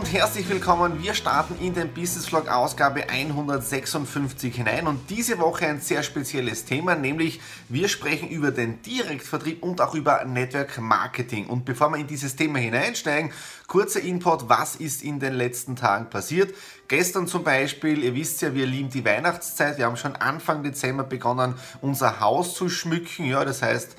und herzlich willkommen. Wir starten in den Business Vlog Ausgabe 156 hinein und diese Woche ein sehr spezielles Thema, nämlich wir sprechen über den Direktvertrieb und auch über Network Marketing. Und bevor wir in dieses Thema hineinsteigen, kurzer Input, was ist in den letzten Tagen passiert? Gestern zum Beispiel, ihr wisst ja, wir lieben die Weihnachtszeit. Wir haben schon Anfang Dezember begonnen, unser Haus zu schmücken. Ja, das heißt,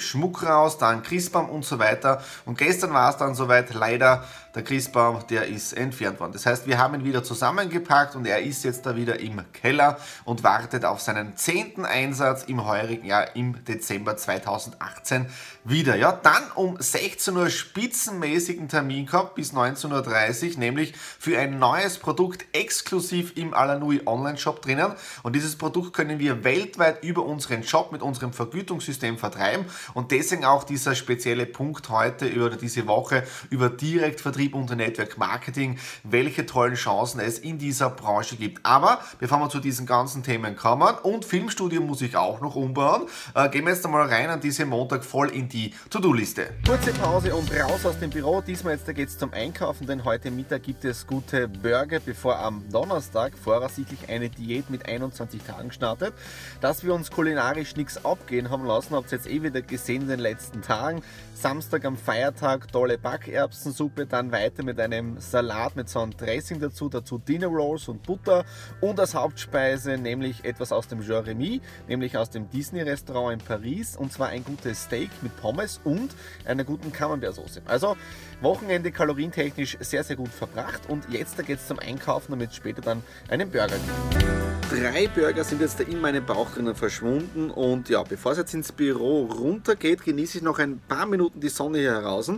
Schmuck raus, dann Christbaum und so weiter. Und gestern war es dann soweit, leider der Christbaum, der ist entfernt worden. Das heißt, wir haben ihn wieder zusammengepackt und er ist jetzt da wieder im Keller und wartet auf seinen zehnten Einsatz im heurigen Jahr im Dezember 2018 wieder. Ja, dann um 16 Uhr spitzenmäßigen Termin gehabt bis 19.30 Uhr, nämlich für ein neues Produkt exklusiv im Alanui Online Shop drinnen. Und dieses Produkt können wir weltweit über unseren Shop mit unserem Vergütungssystem vertreiben und deswegen auch dieser spezielle Punkt heute oder diese Woche über Direktvertrieb Vertrieb und Network Marketing, welche tollen Chancen es in dieser Branche gibt. Aber bevor wir zu diesen ganzen Themen kommen und Filmstudio muss ich auch noch umbauen, äh, gehen wir jetzt einmal rein an diesem Montag voll in die To-Do-Liste. Kurze Pause und raus aus dem Büro. Diesmal jetzt geht es zum Einkaufen, denn heute Mittag gibt es gute Burger, bevor am Donnerstag voraussichtlich eine Diät mit 21 Tagen startet. Dass wir uns kulinarisch nichts abgehen haben lassen, habt ihr jetzt eh wieder gesehen in den letzten Tagen. Samstag am Feiertag tolle Backerbsensuppe, dann weiter mit einem Salat mit so einem Dressing dazu, dazu Dinner Rolls und Butter und als Hauptspeise nämlich etwas aus dem Jeremy, nämlich aus dem Disney Restaurant in Paris und zwar ein gutes Steak mit Pommes und einer guten Camembert-Soße. Also Wochenende kalorientechnisch sehr, sehr gut verbracht und jetzt geht es zum Einkaufen, damit es später dann einen Burger gibt. Drei Burger sind jetzt in meinem Bauch drinnen verschwunden und ja, bevor es jetzt ins Büro runtergeht, genieße ich noch ein paar Minuten die Sonne hier heraus.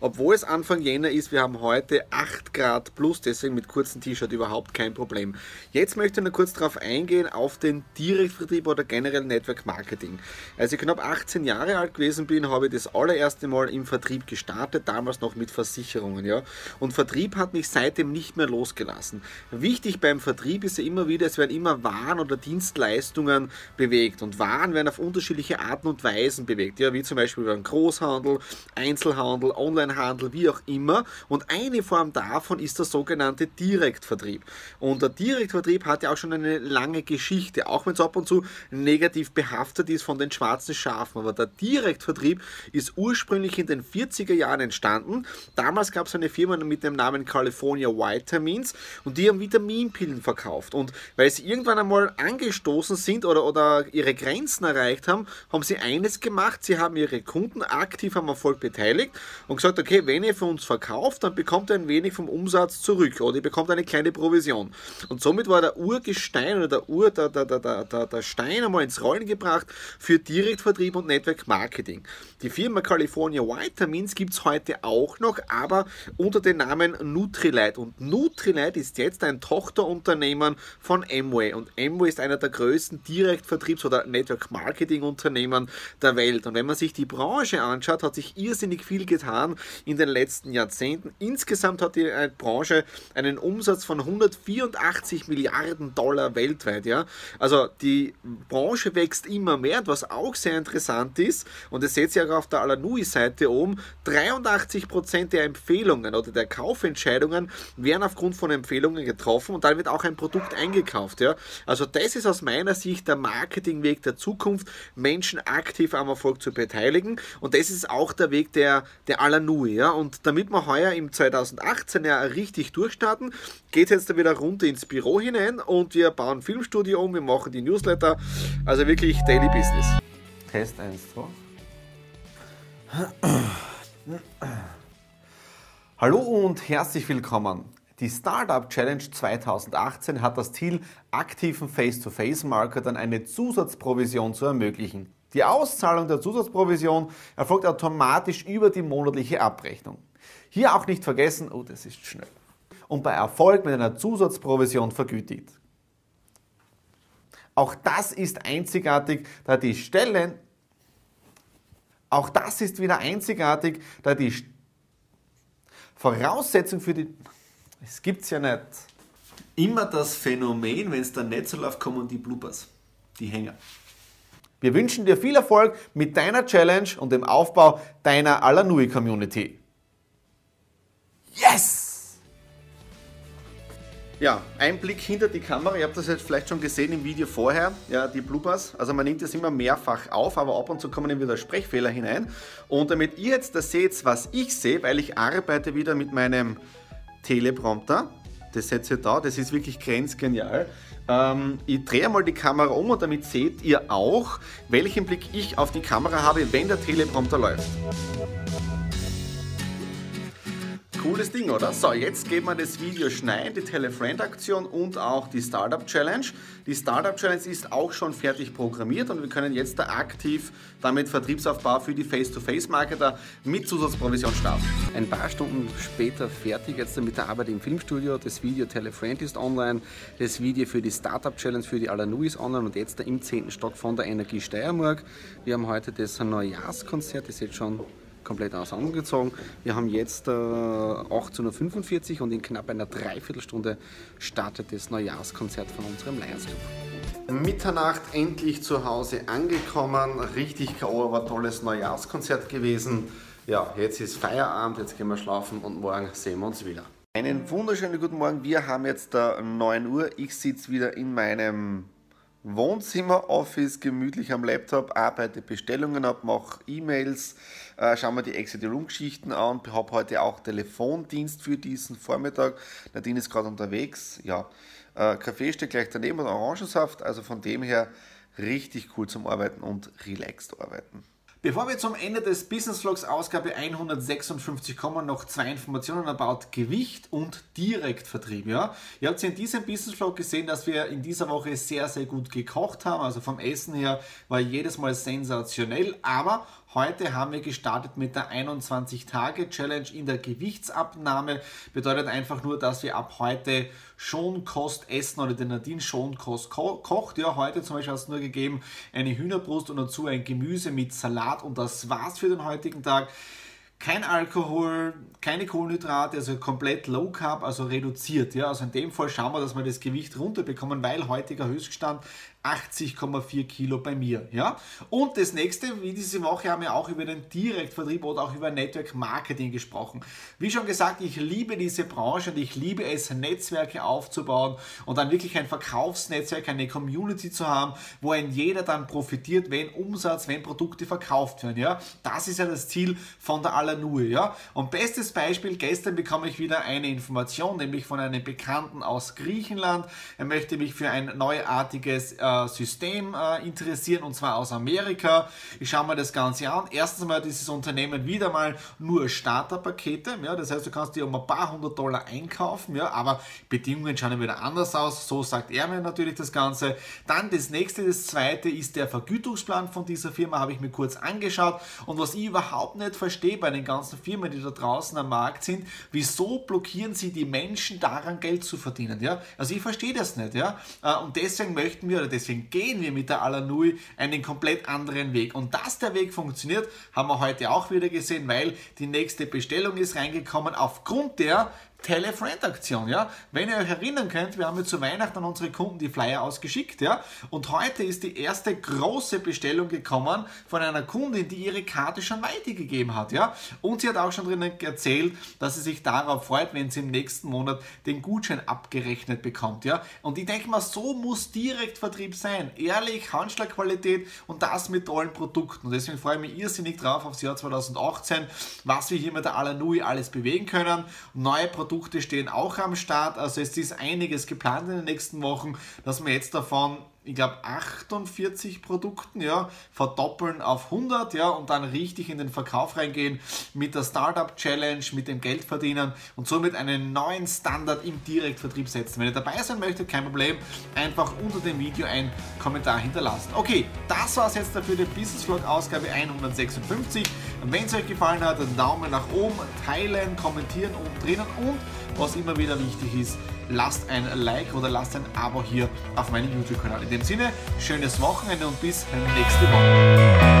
Obwohl es Anfang Jänner ist, wir haben heute 8 Grad plus, deswegen mit kurzem T-Shirt überhaupt kein Problem. Jetzt möchte ich nur kurz darauf eingehen, auf den Direktvertrieb oder generell Network Marketing. Als ich knapp 18 Jahre alt gewesen bin, habe ich das allererste Mal im Vertrieb gestartet, damals noch mit Versicherungen. Ja? Und Vertrieb hat mich seitdem nicht mehr losgelassen. Wichtig beim Vertrieb ist ja immer wieder, es werden immer waren oder Dienstleistungen bewegt. Und Waren werden auf unterschiedliche Arten und Weisen bewegt. Ja, wie zum Beispiel beim Großhandel, Einzelhandel, Onlinehandel, wie auch immer. Und eine Form davon ist der sogenannte Direktvertrieb. Und der Direktvertrieb hat ja auch schon eine lange Geschichte, auch wenn es ab und zu negativ behaftet ist von den schwarzen Schafen. Aber der Direktvertrieb ist ursprünglich in den 40er Jahren entstanden. Damals gab es eine Firma mit dem Namen California Vitamins und die haben Vitaminpillen verkauft. Und weil sie irgendwann irgendwann einmal angestoßen sind oder, oder ihre Grenzen erreicht haben, haben sie eines gemacht, sie haben ihre Kunden aktiv am Erfolg beteiligt und gesagt, okay, wenn ihr für uns verkauft, dann bekommt ihr ein wenig vom Umsatz zurück oder ihr bekommt eine kleine Provision. Und somit war der Urgestein oder der Ur, der, der, der, der, der Stein einmal ins Rollen gebracht für Direktvertrieb und Network Marketing. Die Firma California Vitamins gibt es heute auch noch, aber unter dem Namen Nutrilite. Und Nutrilite ist jetzt ein Tochterunternehmen von Amway. Und Amway ist einer der größten Direktvertriebs- oder Network-Marketing-Unternehmen der Welt. Und wenn man sich die Branche anschaut, hat sich irrsinnig viel getan in den letzten Jahrzehnten. Insgesamt hat die äh, Branche einen Umsatz von 184 Milliarden Dollar weltweit. Ja? Also die Branche wächst immer mehr. Was auch sehr interessant ist, und das seht ihr auch auf der Alanui-Seite oben, 83% der Empfehlungen oder der Kaufentscheidungen werden aufgrund von Empfehlungen getroffen und dann wird auch ein Produkt eingekauft. Ja? Also das ist aus meiner Sicht der Marketingweg der Zukunft, Menschen aktiv am Erfolg zu beteiligen und das ist auch der Weg der, der Alanui. Ja? Und damit wir heuer im 2018 ja richtig durchstarten, geht es jetzt da wieder runter ins Büro hinein und wir bauen Filmstudio um, wir machen die Newsletter, also wirklich Daily Business. Test 1, 2. Hallo und herzlich willkommen. Die Startup Challenge 2018 hat das Ziel, aktiven Face-to-Face-Marketern eine Zusatzprovision zu ermöglichen. Die Auszahlung der Zusatzprovision erfolgt automatisch über die monatliche Abrechnung. Hier auch nicht vergessen, oh, das ist schnell. Und bei Erfolg mit einer Zusatzprovision vergütigt. Auch das ist einzigartig, da die Stellen auch das ist wieder einzigartig, da die Voraussetzung für die. Es gibt's ja nicht. Immer das Phänomen, wenn es dann nicht so läuft, kommen die Bloopers, die Hänger. Wir wünschen dir viel Erfolg mit deiner Challenge und dem Aufbau deiner Alanui Community. Yes! Ja, ein Blick hinter die Kamera. Ihr habt das jetzt vielleicht schon gesehen im Video vorher, ja, die Bloopers. Also man nimmt das immer mehrfach auf, aber ab und zu kommen wieder Sprechfehler hinein. Und damit ihr jetzt das seht, was ich sehe, weil ich arbeite wieder mit meinem Teleprompter. Das seht ihr da, das ist wirklich grenzgenial. Ähm, ich drehe mal die Kamera um und damit seht ihr auch, welchen Blick ich auf die Kamera habe, wenn der Teleprompter läuft. Cooles Ding, oder? So, jetzt gehen wir das Video schneiden, die Telefriend-Aktion und auch die Startup Challenge. Die Startup Challenge ist auch schon fertig programmiert und wir können jetzt da aktiv damit Vertriebsaufbau für die Face-to-Face-Marketer mit Zusatzprovision starten. Ein paar Stunden später fertig jetzt mit der Arbeit im Filmstudio. Das Video Telefriend ist online, das Video für die Startup Challenge für die Alanui ist online und jetzt da im 10. Stock von der Energie Steiermark. Wir haben heute das Neujahrskonzert, das ist jetzt schon komplett auseinandergezogen. Wir haben jetzt äh, 18.45 Uhr und in knapp einer Dreiviertelstunde startet das Neujahrskonzert von unserem Lions Club. Mitternacht endlich zu Hause angekommen. Richtig K.O., aber tolles Neujahrskonzert gewesen. Ja, jetzt ist Feierabend, jetzt gehen wir schlafen und morgen sehen wir uns wieder. Einen wunderschönen guten Morgen. Wir haben jetzt 9 Uhr. Ich sitze wieder in meinem Wohnzimmer, Office, gemütlich am Laptop, arbeite Bestellungen ab, mache E-Mails, äh, schauen wir die Exit Room Geschichten an. Ich habe heute auch Telefondienst für diesen Vormittag. Nadine ist gerade unterwegs. Ja, äh, Kaffee steht gleich daneben und Orangensaft. Also von dem her richtig cool zum Arbeiten und relaxed arbeiten. Bevor wir zum Ende des Business Vlogs Ausgabe 156 kommen, noch zwei Informationen about Gewicht und Direktvertrieb. Ja? Ihr habt in diesem Business Vlog gesehen, dass wir in dieser Woche sehr, sehr gut gekocht haben. Also vom Essen her war jedes Mal sensationell. Aber Heute haben wir gestartet mit der 21-Tage-Challenge in der Gewichtsabnahme. Bedeutet einfach nur, dass wir ab heute Schonkost essen oder den Nadine Schonkost ko kocht. Ja, heute zum Beispiel hat es nur gegeben eine Hühnerbrust und dazu ein Gemüse mit Salat und das war's für den heutigen Tag kein Alkohol, keine Kohlenhydrate, also komplett Low Carb, also reduziert. Ja? Also in dem Fall schauen wir, dass wir das Gewicht runterbekommen, weil heutiger Höchststand 80,4 Kilo bei mir. Ja? Und das nächste, wie diese Woche haben wir auch über den Direktvertrieb oder auch über Network Marketing gesprochen. Wie schon gesagt, ich liebe diese Branche und ich liebe es, Netzwerke aufzubauen und dann wirklich ein Verkaufsnetzwerk, eine Community zu haben, wo ein jeder dann profitiert, wenn Umsatz, wenn Produkte verkauft werden. Ja? Das ist ja das Ziel von der Alanue. Ja? Und bestes Beispiel, gestern bekomme ich wieder eine Information, nämlich von einem Bekannten aus Griechenland. Er möchte mich für ein neuartiges äh, System äh, interessieren und zwar aus Amerika. Ich schaue mir das Ganze an. Erstens mal dieses Unternehmen wieder mal nur Starterpakete. Ja, das heißt, du kannst dir um ein paar hundert Dollar einkaufen, ja, aber Bedingungen schauen wieder anders aus. So sagt er mir natürlich das Ganze. Dann das nächste, das zweite ist der Vergütungsplan von dieser Firma, habe ich mir kurz angeschaut. Und was ich überhaupt nicht verstehe bei den ganzen Firmen, die da draußen am Markt sind, wieso blockieren sie die Menschen daran, Geld zu verdienen? Ja? Also ich verstehe das nicht. Ja? Äh, und deswegen möchten wir, oder deswegen deswegen gehen wir mit der Alanui einen komplett anderen Weg. Und dass der Weg funktioniert, haben wir heute auch wieder gesehen, weil die nächste Bestellung ist reingekommen aufgrund der Tele-Friend-Aktion, ja. Wenn ihr euch erinnern könnt, wir haben ja zu Weihnachten an unsere Kunden die Flyer ausgeschickt, ja. Und heute ist die erste große Bestellung gekommen von einer Kundin, die ihre Karte schon weitergegeben hat, ja. Und sie hat auch schon drinnen erzählt, dass sie sich darauf freut, wenn sie im nächsten Monat den Gutschein abgerechnet bekommt, ja. Und ich denke mal, so muss Direktvertrieb sein. Ehrlich, Handschlagqualität und das mit tollen Produkten. Und deswegen freue ich mich irrsinnig drauf aufs Jahr 2018, was wir hier mit der Alanui alles bewegen können. Neue Produkte Produkte stehen auch am Start. Also es ist einiges geplant in den nächsten Wochen, dass wir jetzt davon ich glaube, 48 Produkten, ja, verdoppeln auf 100, ja, und dann richtig in den Verkauf reingehen mit der Startup Challenge, mit dem Geld verdienen und somit einen neuen Standard im Direktvertrieb setzen. Wenn ihr dabei sein möchtet, kein Problem, einfach unter dem Video einen Kommentar hinterlassen. Okay, das war es jetzt dafür, die Business Vlog Ausgabe 156. Wenn es euch gefallen hat, einen Daumen nach oben, teilen, kommentieren oben drinnen und was immer wieder wichtig ist, lasst ein Like oder lasst ein Abo hier auf meinem YouTube-Kanal. In dem Sinne, schönes Wochenende und bis nächste Woche.